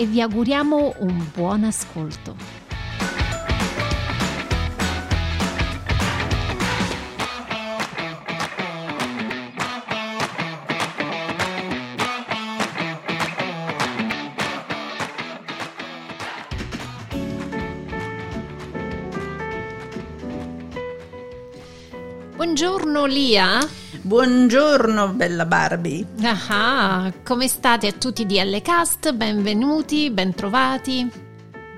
e vi auguriamo un buon ascolto. Buongiorno Lia. Buongiorno bella Barbie. Ah, come state a tutti di DL Cast? Benvenuti, bentrovati.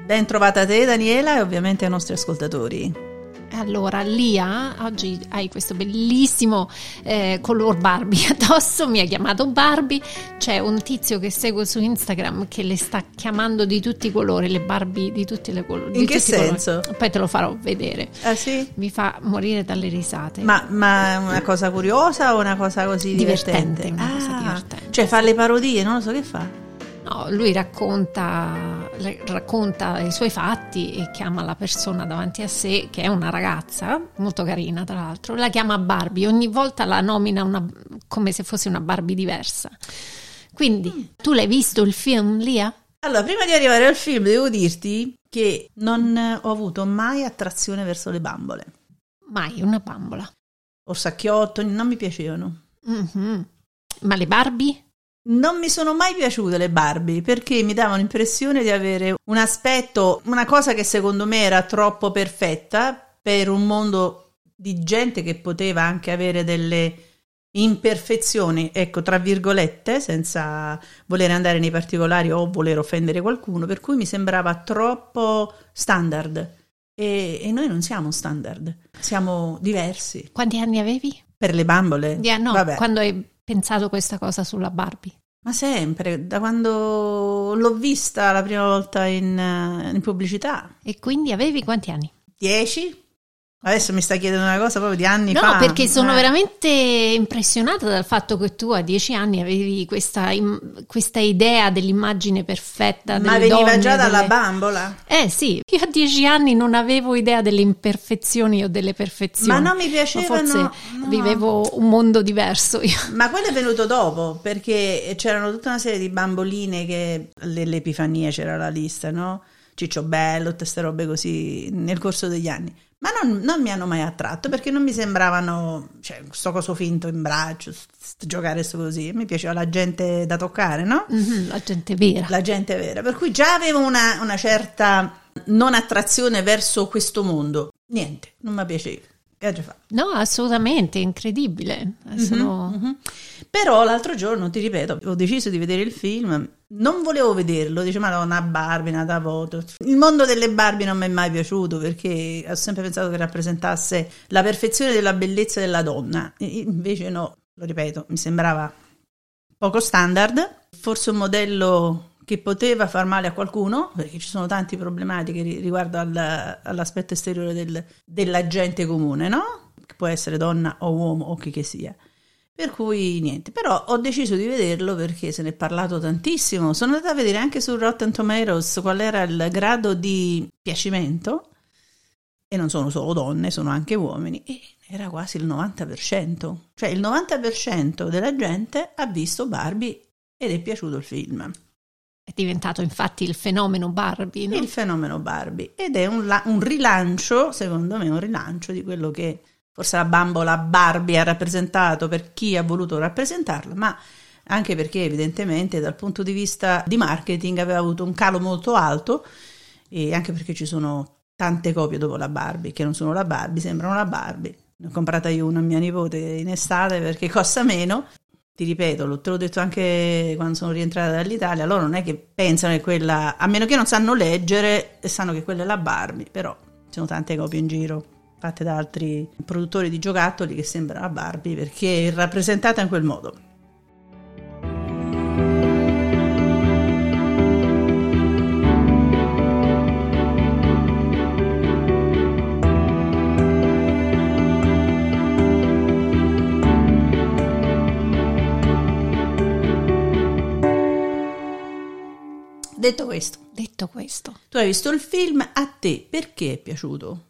Ben trovata te Daniela e ovviamente ai nostri ascoltatori. Allora, Lia, oggi hai questo bellissimo eh, color Barbie addosso, mi ha chiamato Barbie, c'è un tizio che seguo su Instagram che le sta chiamando di tutti i colori, le Barbie di tutti i colori. In che senso? Poi te lo farò vedere. Ah sì? Mi fa morire dalle risate. Ma, ma una cosa curiosa o una cosa così divertente? divertente una cosa Ah, divertente. Cioè fa le parodie, non lo so che fa. No, lui racconta, racconta i suoi fatti e chiama la persona davanti a sé, che è una ragazza, molto carina tra l'altro, la chiama Barbie, ogni volta la nomina una- come se fosse una Barbie diversa. Quindi, tu l'hai visto il film, Lia? Allora, prima di arrivare al film devo dirti che non ho avuto mai attrazione verso le bambole. Mai, una bambola. Orsacchiotto, non mi piacevano. Mhm. Ma le Barbie? Non mi sono mai piaciute le Barbie perché mi davano l'impressione di avere un aspetto, una cosa che secondo me era troppo perfetta per un mondo di gente che poteva anche avere delle imperfezioni, ecco, tra virgolette, senza voler andare nei particolari o voler offendere qualcuno, per cui mi sembrava troppo standard. E, e noi non siamo standard, siamo diversi. Quanti anni avevi? Per le bambole? Di- no, Vabbè. quando hai pensato questa cosa sulla Barbie? Ma sempre, da quando l'ho vista la prima volta in, in pubblicità. E quindi avevi quanti anni? Dieci? Adesso mi sta chiedendo una cosa proprio di anni No, fa. perché sono Eh. veramente impressionata dal fatto che tu a dieci anni avevi questa, im- questa idea dell'immagine perfetta. Ma veniva donne, già dalla delle- bambola? Eh sì, io a dieci anni non avevo idea delle imperfezioni o delle perfezioni. Ma non mi O piacevano. Forse no. vivevo un mondo diverso io. Ma quello è venuto dopo, perché c'erano tutta una serie di bamboline che l'Epifania c'era la lista, no? Ciccio Bello, tutte queste robe così nel corso degli anni. Ma non, non mi hanno mai attratto perché non mi sembravano, cioè, sto coso finto in braccio, st- giocare sto così. Mi piaceva la gente da toccare, no? Mhm, la gente vera. La gente vera. Per cui già avevo una, una certa non attrazione verso questo mondo. Niente, non mi piaceva. Che fa? No, assolutamente, incredibile. Sono- Mhm. Però l'altro giorno, ti ripeto, ho deciso di vedere il film, non volevo vederlo, dice ma una Barbie, una foto. Il mondo delle Barbie non mi è mai piaciuto perché ho sempre pensato che rappresentasse la perfezione della bellezza della donna, E- invece no, lo ripeto, mi sembrava poco standard, forse un modello che poteva far male a qualcuno, perché ci sono tante problematiche ri- riguardo al- all'aspetto esteriore del- della gente comune, no? Che può essere donna o uomo o chi che sia. Per cui niente, però ho deciso di vederlo perché se ne è parlato tantissimo. Sono andata a vedere anche su Rotten Tomatoes qual era il grado di piacimento e non sono solo donne, sono anche uomini e era quasi il 90%. Cioè il 90% della gente ha visto Barbie ed è piaciuto il film. È diventato infatti il fenomeno Barbie, no? Il fenomeno Barbie ed è un, la- un rilancio, secondo me, un rilancio di quello che forse la bambola Barbie ha rappresentato per chi ha voluto rappresentarla, ma anche perché evidentemente dal punto di vista di marketing aveva avuto un calo molto alto e anche perché ci sono tante copie dopo la Barbie che non sono la Barbie, sembrano la Barbie. Ne ho comprata io una a mia nipote in estate perché costa meno. Ti ripeto, te l'ho detto anche quando sono rientrata dall'Italia, loro non è che pensano che quella, a meno che non sanno leggere sanno che quella è la Barbie, però ci sono tante copie in giro fatte da altri produttori di giocattoli che sembra Barbie perché è rappresentata in quel modo. Detto questo, detto questo, tu hai visto il film, a te perché è piaciuto?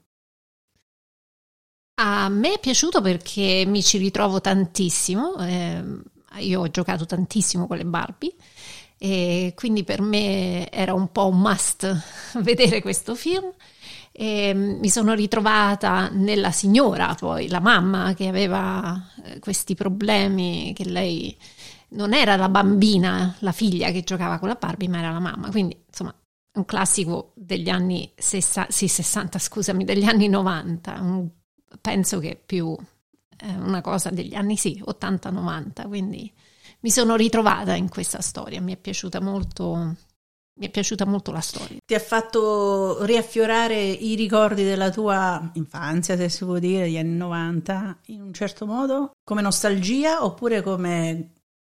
A me è piaciuto perché mi ci ritrovo tantissimo. ehm, io ho giocato tantissimo con le Barbie e quindi per me era un po' un must vedere questo film. E mi sono ritrovata nella signora, poi la mamma che aveva eh, questi problemi, che lei non era la bambina, la figlia che giocava con la Barbie, ma era la mamma. Quindi, insomma, un classico degli anni 60, sì, 60, scusami, degli anni 90. un- penso che più eh, una cosa degli anni sì, 80-90. Quindi mi sono ritrovata in questa storia, mi è piaciuta molto. Mi è piaciuta molto la storia. Ti ha fatto riaffiorare i ricordi della tua infanzia, se si può dire, degli anni 90, in un certo modo? Come nostalgia oppure come...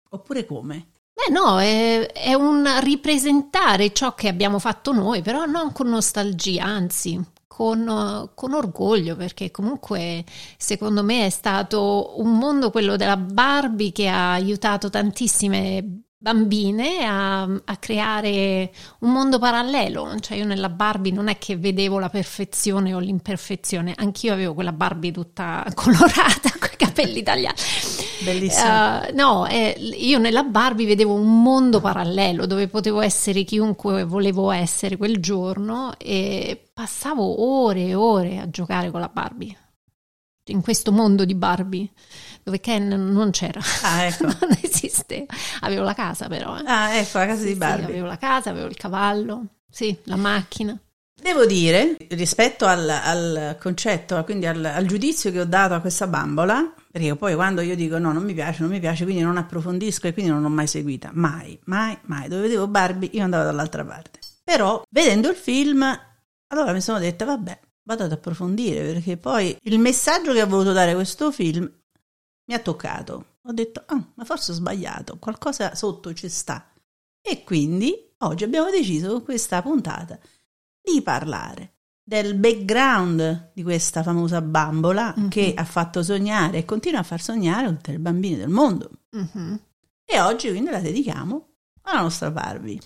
oppure come? Beh, no, è, è un ripresentare ciò che abbiamo fatto noi, però non con nostalgia, anzi, con, con orgoglio, perché comunque secondo me è stato un mondo, quello della Barbie, che ha aiutato tantissime bambine a, a creare un mondo parallelo. Cioè, io nella Barbie non è che vedevo la perfezione o l'imperfezione, anch'io avevo quella Barbie tutta colorata, con i capelli tagliati. Bellissimo. Eh, no, eh, io nella Barbie vedevo un mondo parallelo dove potevo essere chiunque volevo essere quel giorno e passavo ore e ore a giocare con la Barbie. In questo mondo di Barbie dove Ken non c'era, Ah, ecco. non esisteva. Avevo la casa però. eh. Ah, ecco, la casa Sì, di sì, Barbie. avevo la casa, avevo il cavallo, sì, la macchina. Devo dire, rispetto al, al concetto, quindi al, al giudizio che ho dato a questa bambola, perché poi quando io dico no, non mi piace, non mi piace, quindi non approfondisco e quindi non l'ho mai seguita, mai, mai, mai. Dove vedevo Barbie io andavo dall'altra parte. Però, vedendo il film, allora mi sono detta, vabbè, vado ad approfondire, perché poi il messaggio che ha voluto dare questo film mi ha toccato. Ho detto, ah, ma forse ho sbagliato, qualcosa sotto ci sta. E quindi oggi abbiamo deciso con questa puntata di parlare del background di questa famosa bambola Mhm. che ha fatto sognare e continua a far sognare tutte le bambine del mondo. Mhm. E oggi quindi la dedichiamo alla nostra Barbie.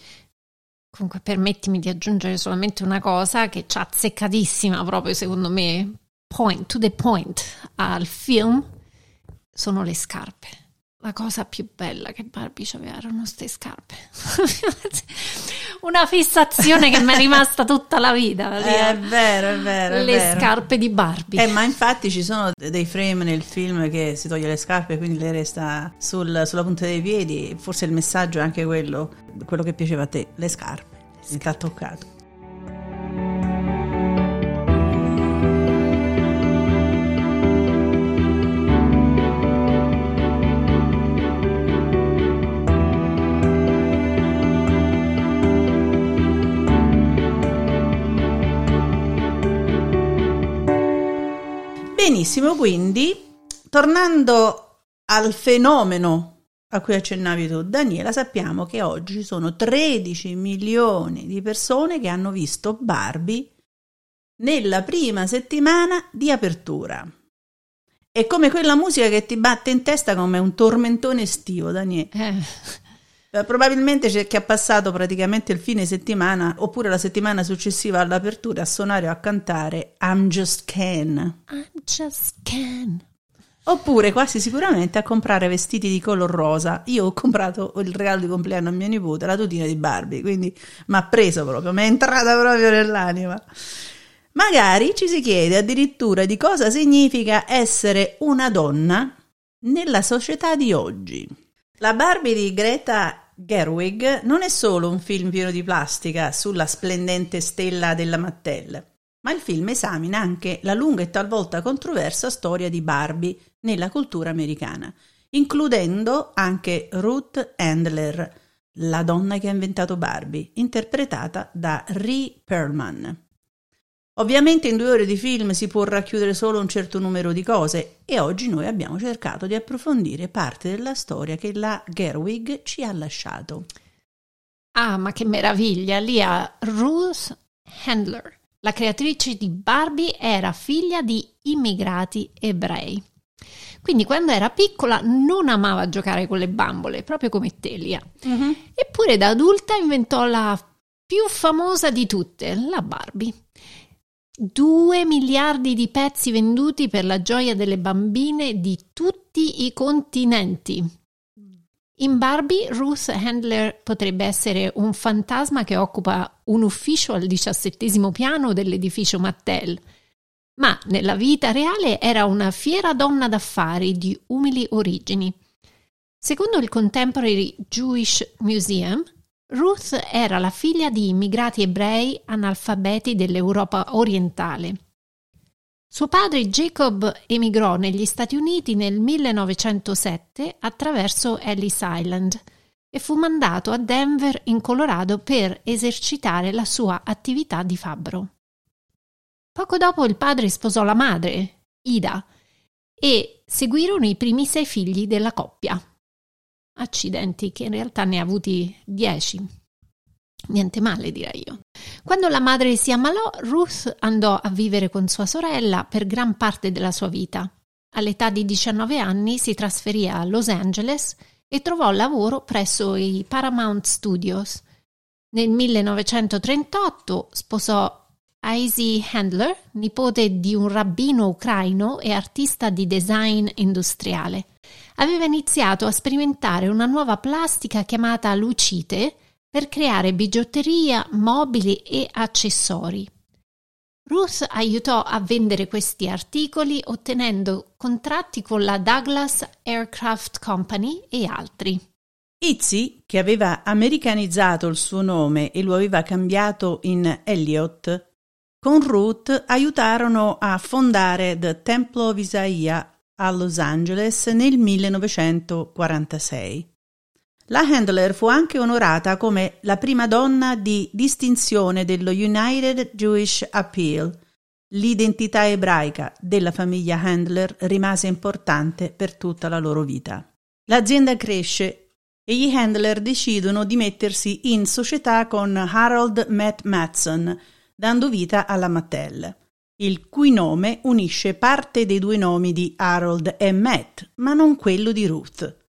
Comunque permettimi di aggiungere solamente una cosa che c'ha azzeccatissima proprio secondo me, point to the point al film, sono le scarpe. La cosa più bella che Barbie aveva erano queste scarpe. Una fissazione che mi è rimasta tutta la vita. È eh. vero, è vero, è le vero. scarpe di Barbie. Eh, ma infatti ci sono dei frame nel film che si toglie le scarpe e quindi lei resta sul- sulla punta dei piedi. Forse il messaggio è anche quello, quello che piaceva a te, le scarpe. Mi ha toccato. Benissimo, quindi tornando al fenomeno a cui accennavi tu, Daniela, sappiamo che oggi sono 13 milioni di persone che hanno visto Barbie nella prima settimana di apertura. È come quella musica che ti batte in testa come un tormentone estivo, Daniele. Eh, Eh, Probabilmente c'è chi ha passato praticamente il fine settimana oppure la settimana successiva all'apertura a suonare o a cantare I'm Just Ken. I'm just Ken. Oppure quasi sicuramente a comprare vestiti di color rosa. Io ho comprato il regalo di compleanno a mia nipote, la tutina di Barbie, quindi mi ha preso proprio, mi è entrata proprio nell'anima. Magari ci si chiede addirittura di cosa significa essere una donna nella società di oggi. La Barbie di Greta Gerwig non è solo un film pieno di plastica sulla splendente stella della Mattel, ma il film esamina anche la lunga e talvolta controversa storia di Barbie nella cultura americana, includendo anche Ruth Handler, la donna che ha inventato Barbie, interpretata da Ree Perlman. Ovviamente in due ore di film si può racchiudere solo un certo numero di cose e oggi noi abbiamo cercato di approfondire parte della storia che la Gerwig ci ha lasciato. Ah, ma che meraviglia! Lì a Ruth Handler, la creatrice di Barbie, era figlia di immigrati ebrei. Quindi quando era piccola non amava giocare con le bambole, proprio come te, Lia. Eppure da adulta inventò la più famosa di tutte, la Barbie. 2 miliardi di pezzi venduti per la gioia delle bambine di tutti i continenti. In Barbie, Ruth Handler potrebbe essere un fantasma che occupa un ufficio al diciassettesimo piano dell'edificio Mattel, ma nella vita reale era una fiera donna d'affari di umili origini. Secondo il Contemporary Jewish Museum, Ruth era la figlia di immigrati ebrei analfabeti dell'Europa orientale. Suo padre Jacob emigrò negli Stati Uniti nel 1907 attraverso Ellis Island e fu mandato a Denver in Colorado per esercitare la sua attività di fabbro. Poco dopo il padre sposò la madre, Ida, e seguirono i primi sei figli della coppia. Accidenti, che in realtà ne ha avuti dieci. Niente male, direi io. Quando la madre si ammalò, Ruth andò a vivere con sua sorella per gran parte della sua vita. All'età di 19 anni si trasferì a Los Angeles e trovò lavoro presso i Paramount Studios. Nel 1938 sposò Izzy Handler, nipote di un rabbino ucraino e artista di design industriale aveva iniziato a sperimentare una nuova plastica chiamata lucite per creare bigiotteria, mobili e accessori. Ruth aiutò a vendere questi articoli ottenendo contratti con la Douglas Aircraft Company e altri. Izzy, che aveva americanizzato il suo nome e lo aveva cambiato in Elliot, con Ruth aiutarono a fondare The Temple of Isaiah a Los Angeles nel 1946. La Handler fu anche onorata come la prima donna di distinzione dello United Jewish Appeal. L'identità ebraica della famiglia Handler rimase importante per tutta la loro vita. L'azienda cresce e gli Handler decidono di mettersi in società con Harold Matt Matson, dando vita alla Mattel il cui nome unisce parte dei due nomi di Harold e Matt, ma non quello di Ruth.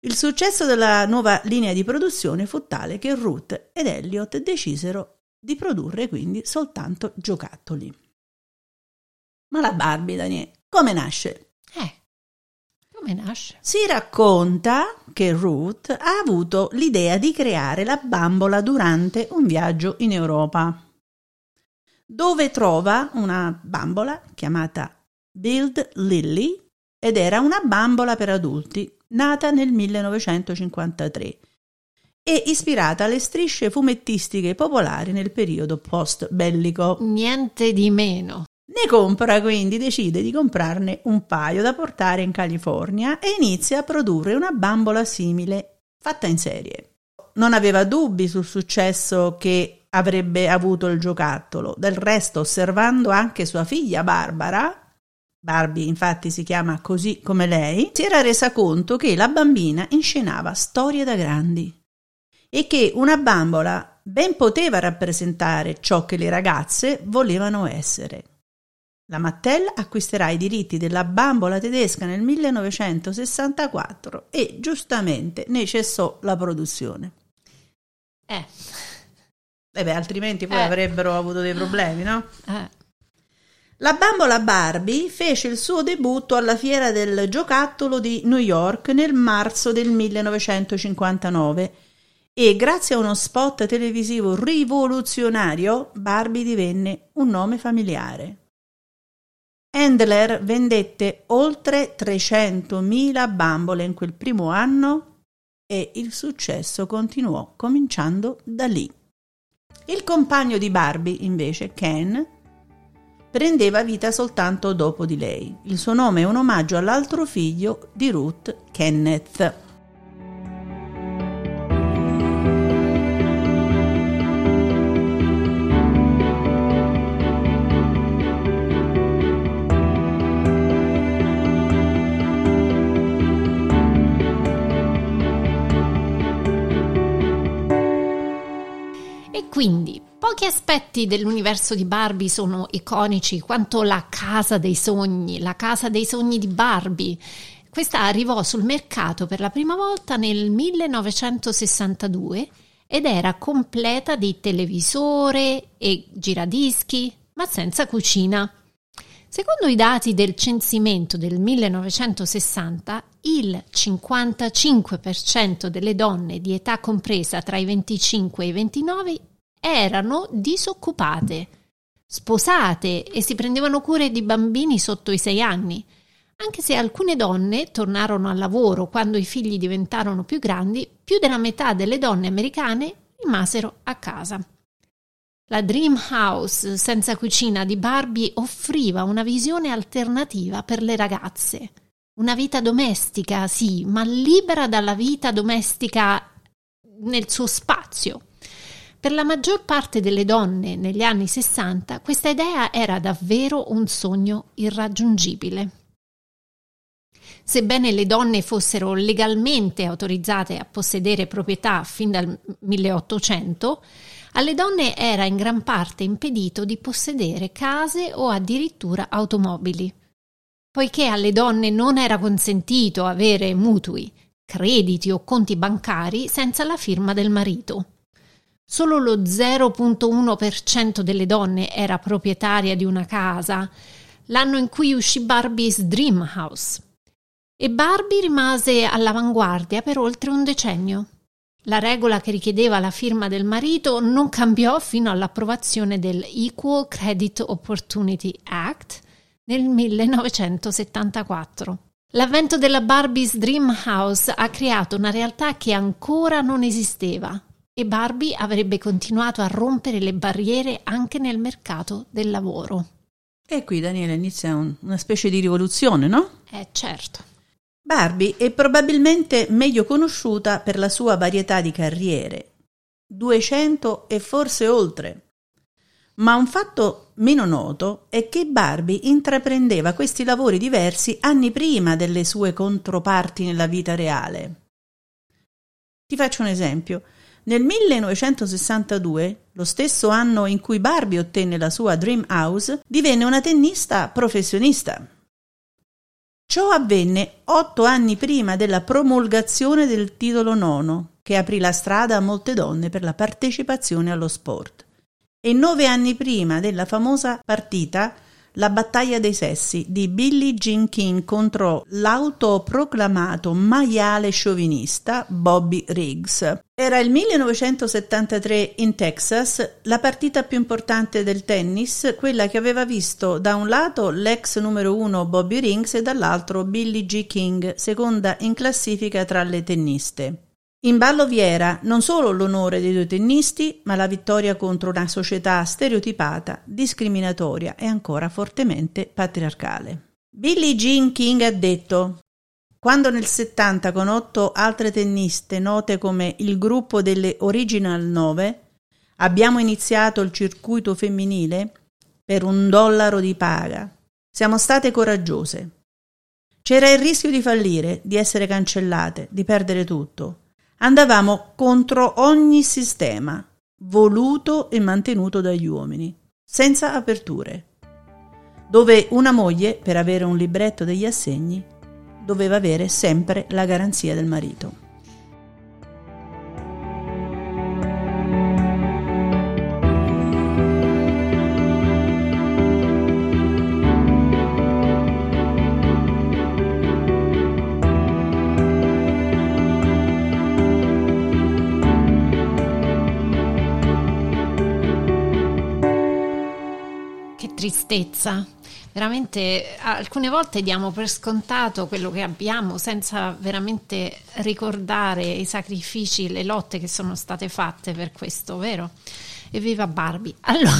Il successo della nuova linea di produzione fu tale che Ruth ed Elliot decisero di produrre quindi soltanto giocattoli. Ma la Barbie, Daniele, come nasce? Eh, come nasce? Si racconta che Ruth ha avuto l'idea di creare la bambola durante un viaggio in Europa dove trova una bambola chiamata Build Lily ed era una bambola per adulti nata nel 1953 e ispirata alle strisce fumettistiche popolari nel periodo post bellico. Niente di meno. Ne compra quindi, decide di comprarne un paio da portare in California e inizia a produrre una bambola simile fatta in serie. Non aveva dubbi sul successo che avrebbe avuto il giocattolo. Del resto, osservando anche sua figlia Barbara, Barbie infatti si chiama così come lei, si era resa conto che la bambina inscenava storie da grandi e che una bambola ben poteva rappresentare ciò che le ragazze volevano essere. La Mattel acquisterà i diritti della bambola tedesca nel 1964 e giustamente ne cessò la produzione. Eh. Eh beh, altrimenti poi eh. avrebbero avuto dei problemi, no? Eh. La bambola Barbie fece il suo debutto alla fiera del giocattolo di New York nel marzo del 1959 e grazie a uno spot televisivo rivoluzionario Barbie divenne un nome familiare. Handler vendette oltre 300.000 bambole in quel primo anno e il successo continuò cominciando da lì. Il compagno di Barbie, invece, Ken, prendeva vita soltanto dopo di lei. Il suo nome è un omaggio all'altro figlio di Ruth, Kenneth. Pochi aspetti dell'universo di Barbie sono iconici, quanto la casa dei sogni, la casa dei sogni di Barbie. Questa arrivò sul mercato per la prima volta nel 1962 ed era completa di televisore e giradischi, ma senza cucina. Secondo i dati del censimento del 1960, il 55% delle donne di età compresa tra i 25 e i 29 erano disoccupate, sposate e si prendevano cure di bambini sotto i 6 anni, anche se alcune donne tornarono al lavoro quando i figli diventarono più grandi, più della metà delle donne americane rimasero a casa. La Dream House senza cucina di Barbie offriva una visione alternativa per le ragazze. Una vita domestica, sì, ma libera dalla vita domestica nel suo spazio. Per la maggior parte delle donne negli anni 60 questa idea era davvero un sogno irraggiungibile. Sebbene le donne fossero legalmente autorizzate a possedere proprietà fin dal 1800, alle donne era in gran parte impedito di possedere case o addirittura automobili. Poiché alle donne non era consentito avere mutui, crediti o conti bancari senza la firma del marito. Solo lo 0.1% delle donne era proprietaria di una casa, l'anno in cui uscì Barbie's Dream House. E Barbie rimase all'avanguardia per oltre un decennio. La regola che richiedeva la firma del marito non cambiò fino all'approvazione del Equal Credit Opportunity Act nel 1974. L'avvento della Barbie's Dream House ha creato una realtà che ancora non esisteva e Barbie avrebbe continuato a rompere le barriere anche nel mercato del lavoro. E qui Daniele inizia un, una specie di rivoluzione, no? Eh certo. Barbie è probabilmente meglio conosciuta per la sua varietà di carriere, 200 e forse oltre. Ma un fatto meno noto è che Barbie intraprendeva questi lavori diversi anni prima delle sue controparti nella vita reale. Ti faccio un esempio. Nel 1962, lo stesso anno in cui Barbie ottenne la sua Dream House, divenne una tennista professionista. Ciò avvenne otto anni prima della promulgazione del titolo nono, che aprì la strada a molte donne per la partecipazione allo sport, e nove anni prima della famosa partita la battaglia dei sessi di Billie Jean King contro l'autoproclamato maiale sciovinista Bobby Riggs. Era il 1973 in Texas, la partita più importante del tennis, quella che aveva visto da un lato l'ex numero uno Bobby Riggs e dall'altro Billie Jean King, seconda in classifica tra le tenniste. In ballo vi era non solo l'onore dei due tennisti, ma la vittoria contro una società stereotipata, discriminatoria e ancora fortemente patriarcale. Billie Jean King ha detto quando nel 70 con otto altre tenniste note come il gruppo delle Original 9 abbiamo iniziato il circuito femminile per un dollaro di paga. Siamo state coraggiose. C'era il rischio di fallire, di essere cancellate, di perdere tutto andavamo contro ogni sistema voluto e mantenuto dagli uomini, senza aperture, dove una moglie, per avere un libretto degli assegni, doveva avere sempre la garanzia del marito. Tristezza. Veramente alcune volte diamo per scontato quello che abbiamo senza veramente ricordare i sacrifici, le lotte che sono state fatte per questo, vero? Evviva Barbie! Allora,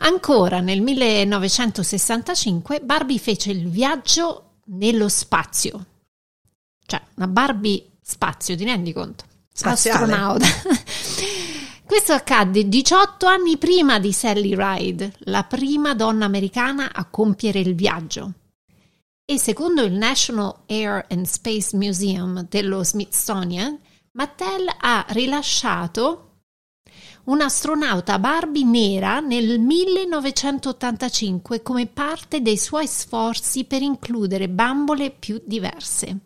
ancora nel 1965 Barbie fece il viaggio nello spazio. Cioè, una Barbie spazio, ti rendi conto? Spaziale. Astronauta. Questo accadde 18 anni prima di Sally Ride, la prima donna americana a compiere il viaggio. E secondo il National Air and Space Museum dello Smithsonian, Mattel ha rilasciato un'astronauta Barbie nera nel 1985 come parte dei suoi sforzi per includere bambole più diverse.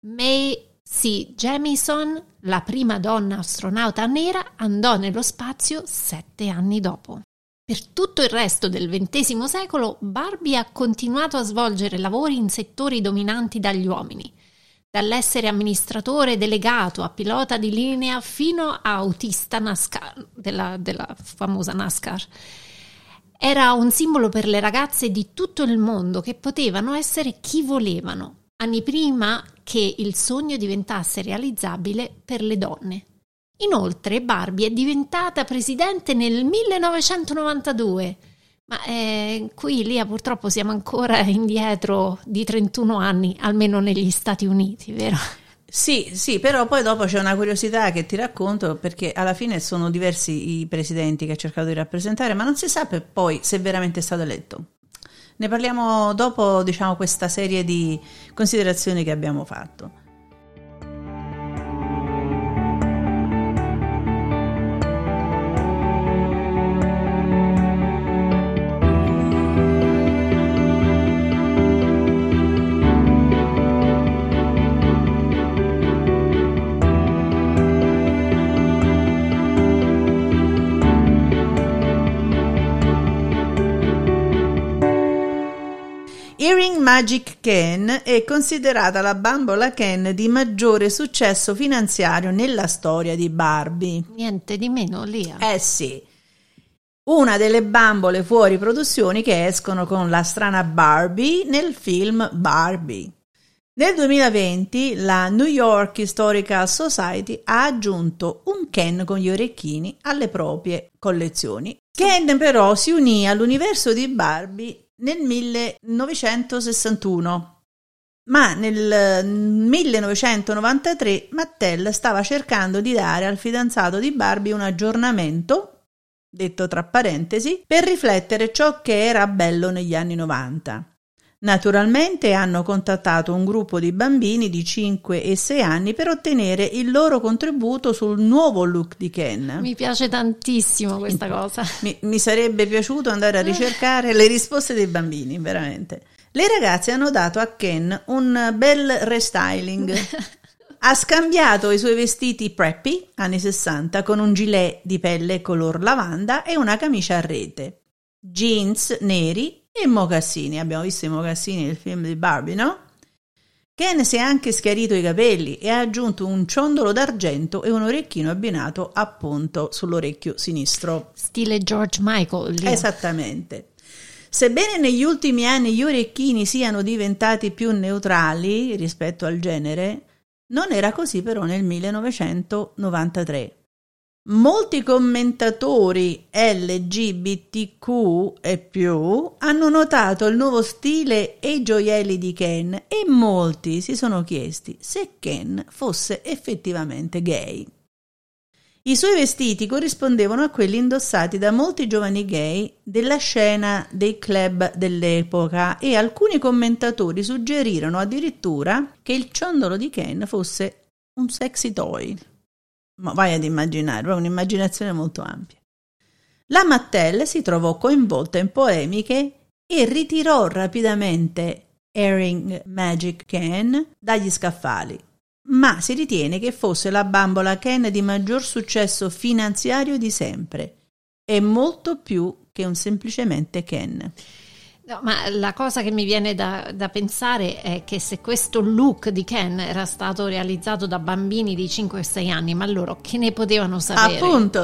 May Sì, Jamison, la prima donna astronauta nera, andò nello spazio sette anni dopo. Per tutto il resto del XX secolo, Barbie ha continuato a svolgere lavori in settori dominanti dagli uomini, dall'essere amministratore delegato a pilota di linea fino a autista NASCAR, della, della famosa NASCAR. Era un simbolo per le ragazze di tutto il mondo che potevano essere chi volevano, anni prima che il sogno diventasse realizzabile per le donne. Inoltre Barbie è diventata presidente nel 1992, ma eh, qui Lia purtroppo siamo ancora indietro di 31 anni, almeno negli Stati Uniti, vero? Sì, sì, però poi dopo c'è una curiosità che ti racconto perché alla fine sono diversi i presidenti che ha cercato di rappresentare, ma non si sa poi se è veramente stato eletto. Ne parliamo dopo, diciamo, questa serie di considerazioni che abbiamo fatto. Magic Ken è considerata la bambola Ken di maggiore successo finanziario nella storia di Barbie. Niente di meno, Lia. Eh sì. Una delle bambole fuori produzioni che escono con la strana Barbie nel film Barbie. Nel 2020 la New York Historical Society ha aggiunto un Ken con gli orecchini alle proprie collezioni. Ken però si unì all'universo di Barbie nel 1961. Ma nel 1993 Mattel stava cercando di dare al fidanzato di Barbie un aggiornamento, detto tra parentesi, per riflettere ciò che era bello negli anni 90. Naturalmente hanno contattato un gruppo di bambini di 5 e 6 anni per ottenere il loro contributo sul nuovo look di Ken. Mi piace tantissimo questa cosa. Mi, mi sarebbe piaciuto andare a ricercare le risposte dei bambini, veramente. Le ragazze hanno dato a Ken un bel restyling. ha scambiato i suoi vestiti preppy anni 60 con un gilet di pelle color lavanda e una camicia a rete, jeans neri e mocassini. Abbiamo visto i mocassini nel film di Barbie, no? Ken si è anche schiarito i capelli e ha aggiunto un ciondolo d'argento e un orecchino abbinato appunto sull'orecchio sinistro. Stile George Michael. Lì. Esattamente. Sebbene negli ultimi anni gli orecchini siano diventati più neutrali rispetto al genere, non era così però nel 1993. Molti commentatori LGBTQ e più hanno notato il nuovo stile e i gioielli di Ken e molti si sono chiesti se Ken fosse effettivamente gay. I suoi vestiti corrispondevano a quelli indossati da molti giovani gay della scena dei club dell'epoca e alcuni commentatori suggerirono addirittura che il ciondolo di Ken fosse un sexy toy. Vai ad immaginare, è un'immaginazione molto ampia. La Mattel si trovò coinvolta in polemiche e ritirò rapidamente Airing Magic Ken dagli scaffali, ma si ritiene che fosse la bambola Ken di maggior successo finanziario di sempre e molto più che un semplicemente Ken. No, ma la cosa che mi viene da, da, pensare è che se questo look di Ken era stato realizzato da bambini di 5-6 anni, ma loro che ne potevano sapere? Appunto.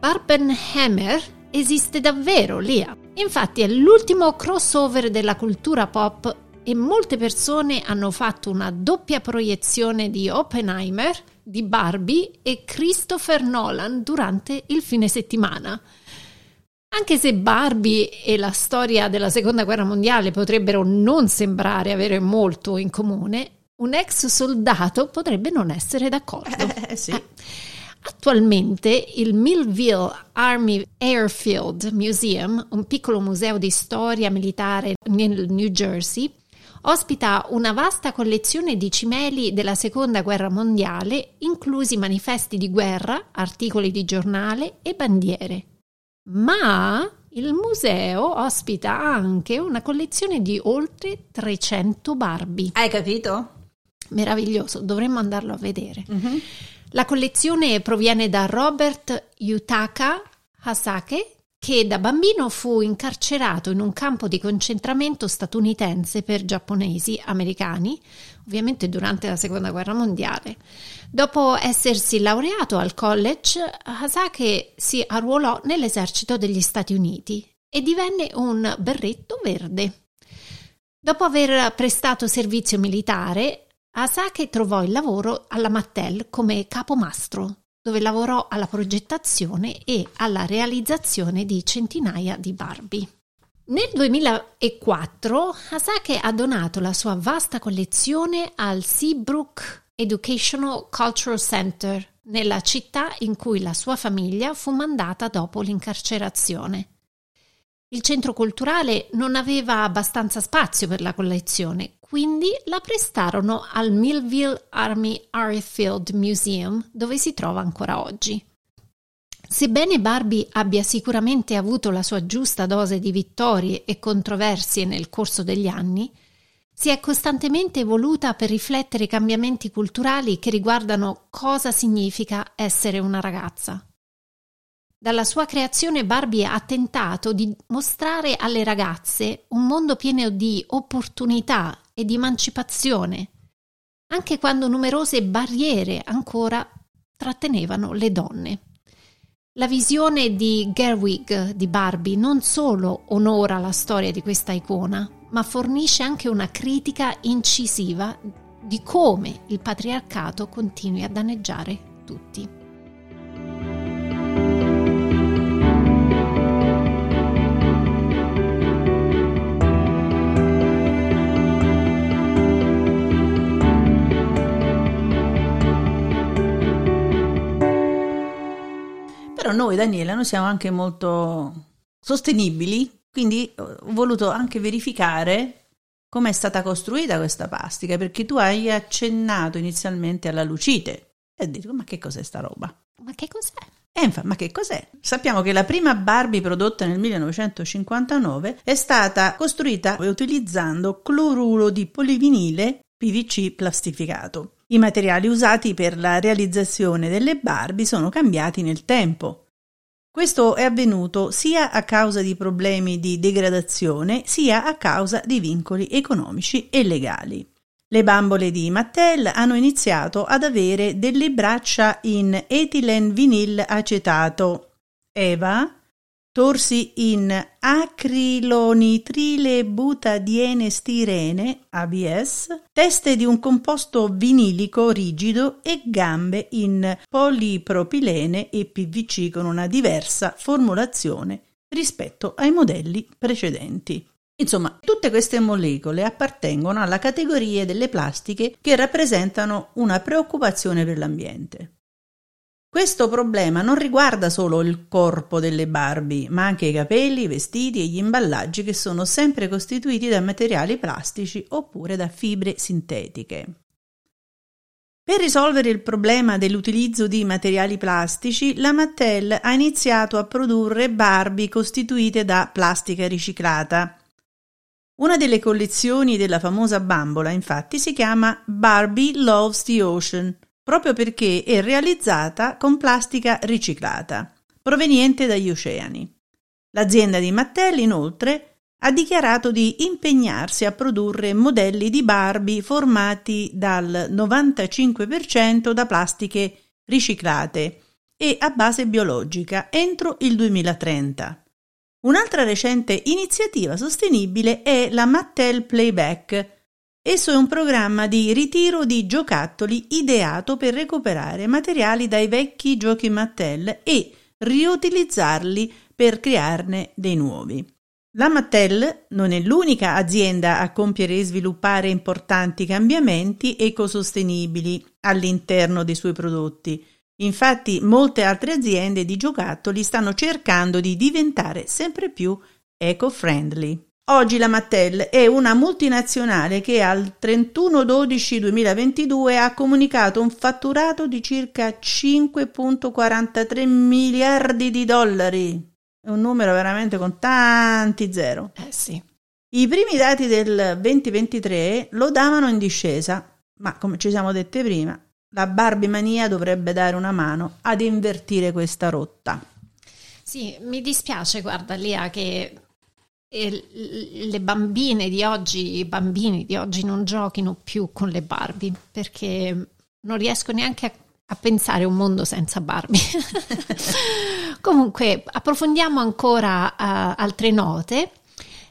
Barbenheimer esiste davvero, Lia. Infatti è l'ultimo crossover della cultura pop e molte persone hanno fatto una doppia proiezione di Oppenheimer, di Barbie e Christopher Nolan durante il fine settimana. Anche se Barbie e la storia della seconda guerra mondiale potrebbero non sembrare avere molto in comune, un ex soldato potrebbe non essere d'accordo. Eh, sì. Attualmente il Millville Army Airfield Museum, un piccolo museo di storia militare nel New Jersey, Ospita una vasta collezione di cimeli della Seconda Guerra Mondiale, inclusi manifesti di guerra, articoli di giornale e bandiere. Ma il museo ospita anche una collezione di oltre 300 Barbie. Hai capito? Meraviglioso, dovremmo andarlo a vedere. Mm-hmm. La collezione proviene da Robert Yutaka Hasake, che da bambino fu incarcerato in un campo di concentramento statunitense per giapponesi americani, ovviamente durante la Seconda Guerra Mondiale. Dopo essersi laureato al college, Hasake si arruolò nell'esercito degli Stati Uniti e divenne un berretto verde. Dopo aver prestato servizio militare, Asake trovò il lavoro alla Mattel come capomastro, dove lavorò alla progettazione e alla realizzazione di centinaia di Barbie. Nel 2004 Asake ha donato la sua vasta collezione al Seabrook Educational Cultural Center, nella città in cui la sua famiglia fu mandata dopo l'incarcerazione. Il centro culturale non aveva abbastanza spazio per la collezione, quindi la prestarono al Millville Army Airfield Museum, dove si trova ancora oggi. Sebbene Barbie abbia sicuramente avuto la sua giusta dose di vittorie e controversie nel corso degli anni, si è costantemente evoluta per riflettere i cambiamenti culturali che riguardano cosa significa essere una ragazza. Dalla sua creazione Barbie ha tentato di mostrare alle ragazze un mondo pieno di opportunità e di emancipazione, anche quando numerose barriere ancora trattenevano le donne. La visione di Gerwig di Barbie non solo onora la storia di questa icona, ma fornisce anche una critica incisiva di come il patriarcato continui a danneggiare tutti. Noi, Daniela, noi siamo anche molto sostenibili, quindi ho voluto anche verificare come è stata costruita questa plastica, perché tu hai accennato inizialmente alla lucite e dico, ma che cos'è sta roba? Ma che cos'è? Eh, ma che cos'è? Sappiamo che la prima Barbie prodotta nel 1959 è stata costruita utilizzando cloruro di polivinile PVC plastificato. I materiali usati per la realizzazione delle Barbie sono cambiati nel tempo. Questo è avvenuto sia a causa di problemi di degradazione, sia a causa di vincoli economici e legali. Le bambole di Mattel hanno iniziato ad avere delle braccia in etilen vinil acetato, EVA, torsi in acrilonitrile butadiene stirene ABS, teste di un composto vinilico rigido e gambe in polipropilene e PVC con una diversa formulazione rispetto ai modelli precedenti. Insomma, tutte queste molecole appartengono alla categoria delle plastiche che rappresentano una preoccupazione per l'ambiente. Questo problema non riguarda solo il corpo delle Barbie, ma anche i capelli, i vestiti e gli imballaggi che sono sempre costituiti da materiali plastici oppure da fibre sintetiche. Per risolvere il problema dell'utilizzo di materiali plastici, la Mattel ha iniziato a produrre Barbie costituite da plastica riciclata. Una delle collezioni della famosa bambola, infatti, si chiama Barbie Loves the Ocean proprio perché è realizzata con plastica riciclata, proveniente dagli oceani. L'azienda di Mattel, inoltre, ha dichiarato di impegnarsi a produrre modelli di Barbie formati dal 95% da plastiche riciclate e a base biologica entro il 2030. Un'altra recente iniziativa sostenibile è la Mattel Playback, Esso è un programma di ritiro di giocattoli ideato per recuperare materiali dai vecchi giochi Mattel e riutilizzarli per crearne dei nuovi. La Mattel non è l'unica azienda a compiere e sviluppare importanti cambiamenti ecosostenibili all'interno dei suoi prodotti. Infatti molte altre aziende di giocattoli stanno cercando di diventare sempre più eco-friendly. Oggi la Mattel è una multinazionale che al 31-12-2022 ha comunicato un fatturato di circa 5.43 miliardi di dollari. È un numero veramente con tanti zero. Eh sì. I primi dati del 2023 lo davano in discesa, ma come ci siamo dette prima, la Barbie mania dovrebbe dare una mano ad invertire questa rotta. Sì, mi dispiace, guarda Lia, che le bambine di oggi, i bambini di oggi non giochino più con le Barbie perché non riesco neanche a, a pensare un mondo senza Barbie. Comunque, approfondiamo ancora uh, altre note.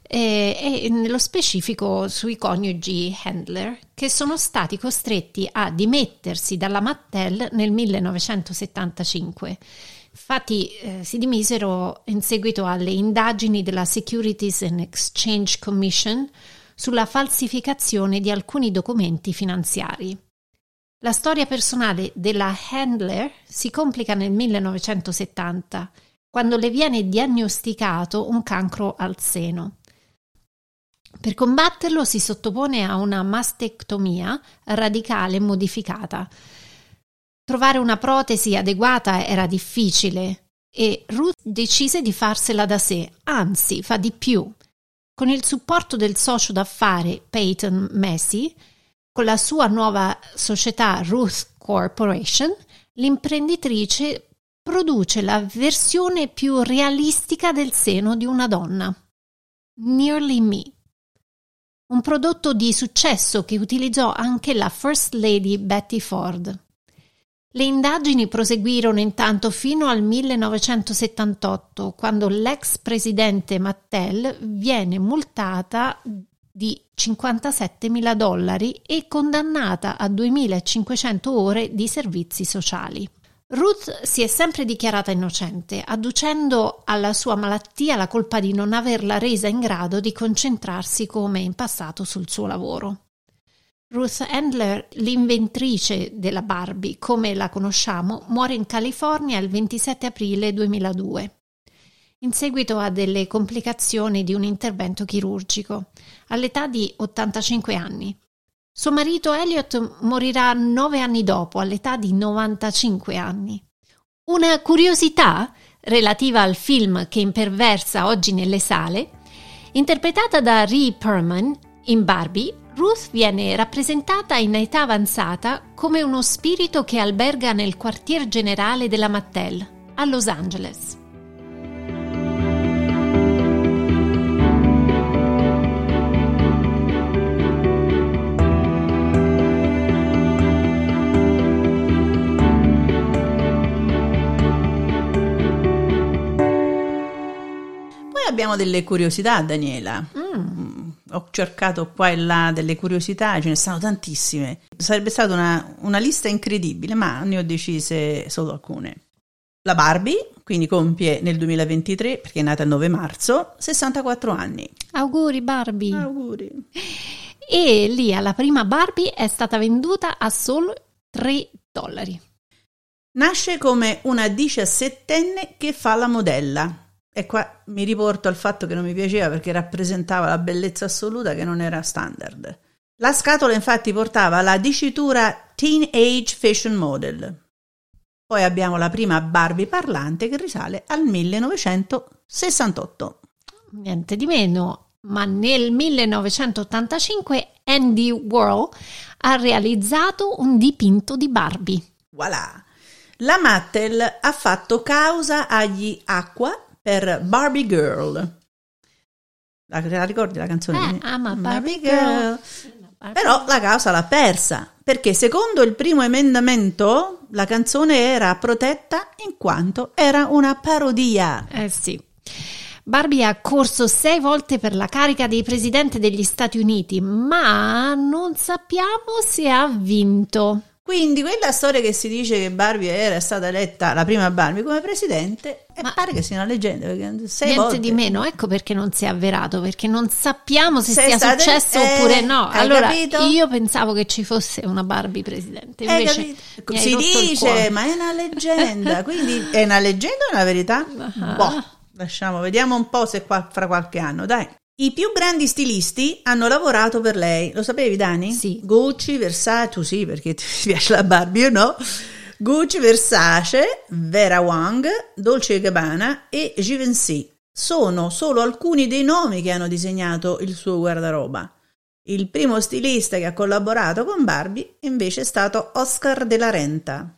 E, e, nello specifico sui coniugi Handler che sono stati costretti a dimettersi dalla Mattel nel 1975 Infatti eh, si dimisero in seguito alle indagini della Securities and Exchange Commission sulla falsificazione di alcuni documenti finanziari. La storia personale della Handler si complica nel 1970, quando le viene diagnosticato un cancro al seno. Per combatterlo si sottopone a una mastectomia radicale modificata, Trovare una protesi adeguata era difficile e Ruth decise di farsela da sé, anzi fa di più. Con il supporto del socio d'affari Peyton Massey, con la sua nuova società Ruth Corporation, l'imprenditrice produce la versione più realistica del seno di una donna. Nearly Me. Un prodotto di successo che utilizzò anche la First Lady Betty Ford. Le indagini proseguirono intanto fino al 1978, quando l'ex presidente Mattel viene multata di 57 mila dollari e condannata a 2.500 ore di servizi sociali. Ruth si è sempre dichiarata innocente, adducendo alla sua malattia la colpa di non averla resa in grado di concentrarsi come in passato sul suo lavoro. Ruth Handler, l'inventrice della Barbie come la conosciamo, muore in California il 27 aprile 2002 in seguito a delle complicazioni di un intervento chirurgico, all'età di 85 anni. Suo marito Elliot morirà nove anni dopo, all'età di 95 anni. Una curiosità relativa al film che imperversa oggi nelle sale, interpretata da Ree Perman in Barbie, Ruth viene rappresentata in età avanzata come uno spirito che alberga nel quartier generale della Mattel, a Los Angeles. Poi abbiamo delle curiosità, Daniela. Mm ho cercato qua e là delle curiosità, ce ne stanno tantissime. Sarebbe stata una, una lista incredibile, ma ne ho decise solo alcune. La Barbie, quindi compie nel 2023, perché è nata il 9 marzo, 64 anni. Auguri Barbie! Auguri! E lì la prima Barbie è stata venduta a solo 3 dollari. Nasce come una diciassettenne che fa la modella. E qua mi riporto al fatto che non mi piaceva perché rappresentava la bellezza assoluta che non era standard. La scatola infatti portava la dicitura Teenage Fashion Model. Poi abbiamo la prima Barbie parlante che risale al 1968. Niente di meno, ma nel 1985 Andy Warhol ha realizzato un dipinto di Barbie. Voilà! La Mattel ha fatto causa agli Aqua per Barbie Girl. La, la ricordi la canzone? Eh, ama Barbie, Barbie Girl. Girl. Però la causa l'ha persa perché secondo il primo emendamento la canzone era protetta in quanto era una parodia. Eh sì. Barbie ha corso sei volte per la carica di presidente degli Stati Uniti, ma non sappiamo se ha vinto. Quindi quella storia che si dice che Barbie era stata eletta la prima Barbie come presidente, Ma pare che sia una leggenda. Niente volte. di meno, ecco perché non si è avverato, perché non sappiamo se sei sia successo eh, oppure no. Allora capito? io pensavo che ci fosse una Barbie presidente, invece si dice, ma è una leggenda, quindi è una leggenda o una verità? Uh-huh. Boh, lasciamo, vediamo un po' se qua, fra qualche anno, dai. I più grandi stilisti hanno lavorato per lei, lo sapevi Dani? Sì. Gucci, Versace, tu sì perché ti piace la Barbie, io no. Gucci, Versace, Vera Wang, Dolce Gabbana e Givenchy sono solo alcuni dei nomi che hanno disegnato il suo guardaroba. Il primo stilista che ha collaborato con Barbie invece è stato Oscar de la Renta.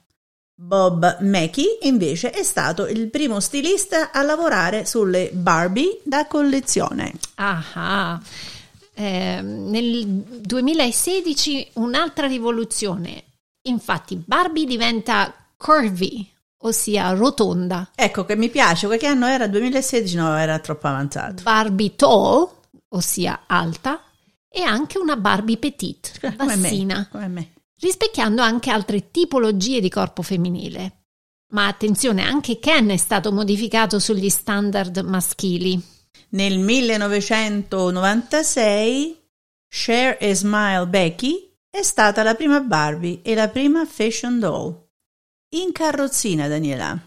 Bob Mackie invece è stato il primo stilista a lavorare sulle Barbie da collezione. Ah, eh, nel 2016 un'altra rivoluzione. Infatti Barbie diventa curvy, ossia rotonda. Ecco che mi piace, qualche anno era 2016, no, era troppo avanzato. Barbie tall, ossia alta, e anche una Barbie petite, Come bassina. me, come me. Rispecchiando anche altre tipologie di corpo femminile. Ma attenzione, anche Ken è stato modificato sugli standard maschili. Nel 1996 Cher e Smile Becky è stata la prima Barbie e la prima fashion doll. In carrozzina, Daniela.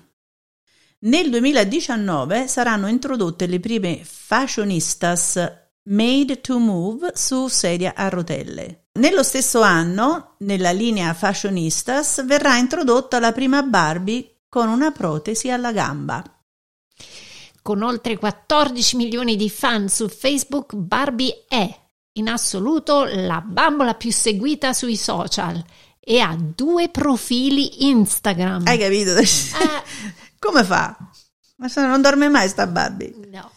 Nel 2019 saranno introdotte le prime fashionistas made to move su sedia a rotelle. Nello stesso anno, nella linea fashionistas, verrà introdotta la prima Barbie con una protesi alla gamba. Con oltre 14 milioni di fan su Facebook, Barbie è in assoluto la bambola più seguita sui social e ha due profili Instagram. Hai capito? Eh, Come fa? Ma se non dorme mai sta Barbie. no.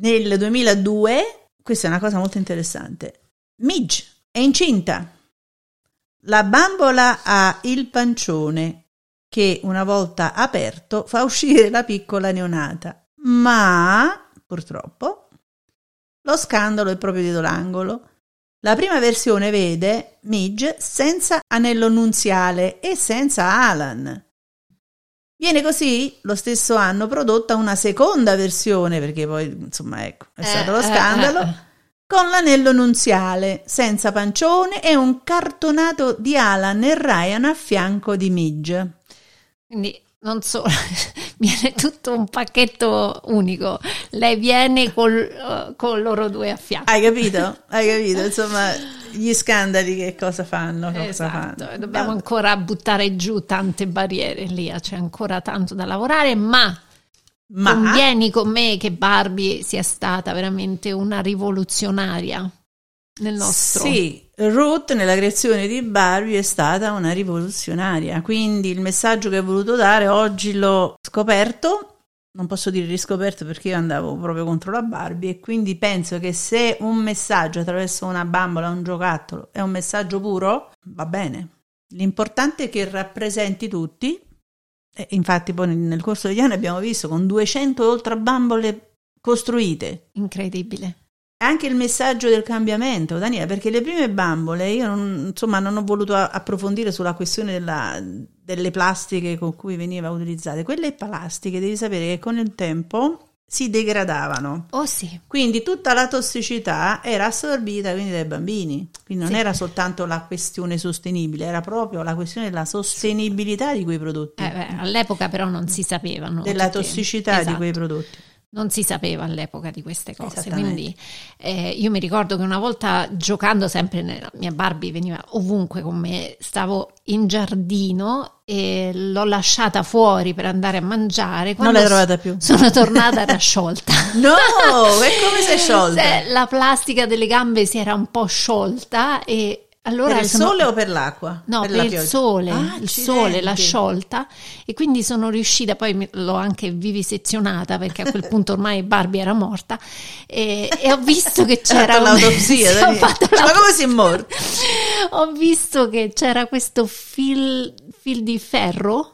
Nel 2002, questa è una cosa molto interessante, Midge è incinta. La bambola ha il pancione che una volta aperto fa uscire la piccola neonata, ma purtroppo lo scandalo è proprio dietro l'angolo. La prima versione vede Midge senza anello nunziale e senza Alan. Viene così lo stesso anno prodotta una seconda versione, perché poi insomma ecco, è stato lo Eh, eh, scandalo, eh, eh. Con l'anello nunziale, senza pancione e un cartonato di Alan e Ryan a fianco di Midge. Quindi non solo, viene tutto un pacchetto unico. Lei viene col, eh, con loro due a fianco. Hai capito? Hai capito? Insomma, gli scandali che cosa fanno? Cosa Esatto, fanno? dobbiamo ancora buttare giù tante barriere lì, c'è ancora tanto da lavorare, ma, Ma convieni con me che Barbie sia stata veramente una rivoluzionaria nel nostro... Sì, Ruth nella creazione di Barbie è stata una rivoluzionaria, quindi il messaggio che ho voluto dare oggi l'ho scoperto, non posso dire riscoperto perché io andavo proprio contro la Barbie e quindi penso che se un messaggio attraverso una bambola, un giocattolo è un messaggio puro, va bene. L'importante è che rappresenti tutti, infatti poi nel corso degli anni abbiamo visto con 200 e oltre bambole costruite, Incredibile. anche il messaggio del cambiamento, Daniela, perché le prime bambole io non, insomma, non ho voluto approfondire sulla questione della- delle plastiche con cui veniva utilizzate. Quelle plastiche devi sapere che con il tempo si degradavano. Oh sì, Quindi tutta la tossicità era assorbita quindi dai bambini. Quindi non Sì. era soltanto la questione sostenibile, era proprio la questione della sostenibilità di quei prodotti, Eh, beh, all'epoca però non si sapevano. della tossicità di Esatto. quei prodotti. Non si sapeva all'epoca di queste cose, quindi eh, io mi ricordo che una volta giocando sempre nella mia Barbie veniva ovunque con me, stavo in giardino e l'ho lasciata fuori per andare a mangiare. Non Quando l'hai s- trovata più. Sono tornata era sciolta. No, e come sei sciolta? Se- La plastica delle gambe si era un po' sciolta e allora per il sono- sole o per l'acqua? No, per, la il sole, Ah, il sole l'ha sciolta. E quindi sono riuscita, poi l'ho anche vivisezionata perché a quel punto ormai Barbie era morta. E, e ho visto che c'era un- l'autopsia, fatto Ma come si è morto? Ho visto che c'era questo fil, fil di ferro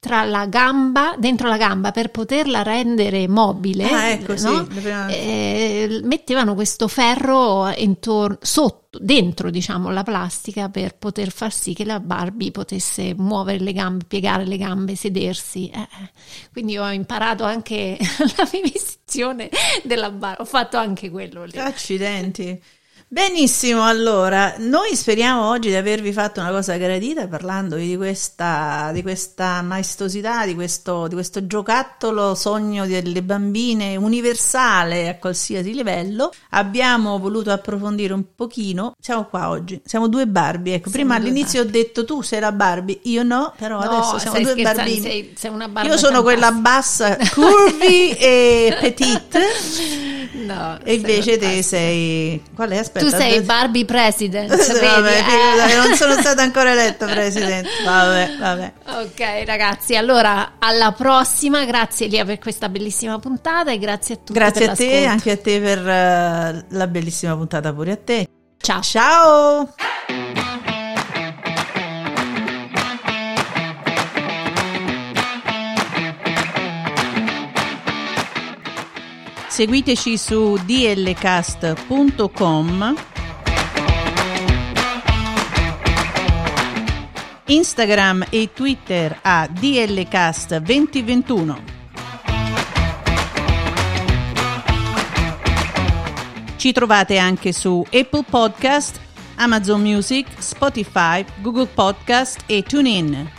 tra la gamba, dentro la gamba per poterla rendere mobile, Ah, ecco, sì, no? prime- Eh, mettevano questo ferro intorno, sotto, dentro diciamo la plastica per poter far sì che la Barbie potesse muovere le gambe, piegare le gambe, sedersi. Eh, eh. Quindi ho imparato anche la vivisezione della Barbie, ho fatto anche quello lì. Accidenti. Benissimo, allora, noi speriamo oggi di avervi fatto una cosa gradita parlandovi di questa, di questa maestosità, di questo, di questo giocattolo sogno delle bambine universale a qualsiasi livello. Abbiamo voluto approfondire un pochino, siamo qua oggi, siamo due Barbie, ecco, Siamo prima all'inizio ho detto tu sei la Barbie, io no, però No, adesso siamo due sei- sei Barbie io sono quella bassa, curvy e petite. No, E invece te sei sei. Qual è? Aspetta. Tu sei aspetta. Barbie President, Vabbè, Eh. non sono stata ancora eletta presidente. Vabbè, vabbè. Ok ragazzi, allora alla prossima, grazie Elia per questa bellissima puntata e grazie a tutti Grazie per a te, l'ascolto. anche a te per eh, la bellissima puntata pure a te. Ciao. Ciao! Seguiteci su dlcast.com Instagram e Twitter a dlcast2021 Ci trovate anche su Apple Podcast, Amazon Music, Spotify, Google Podcast e TuneIn.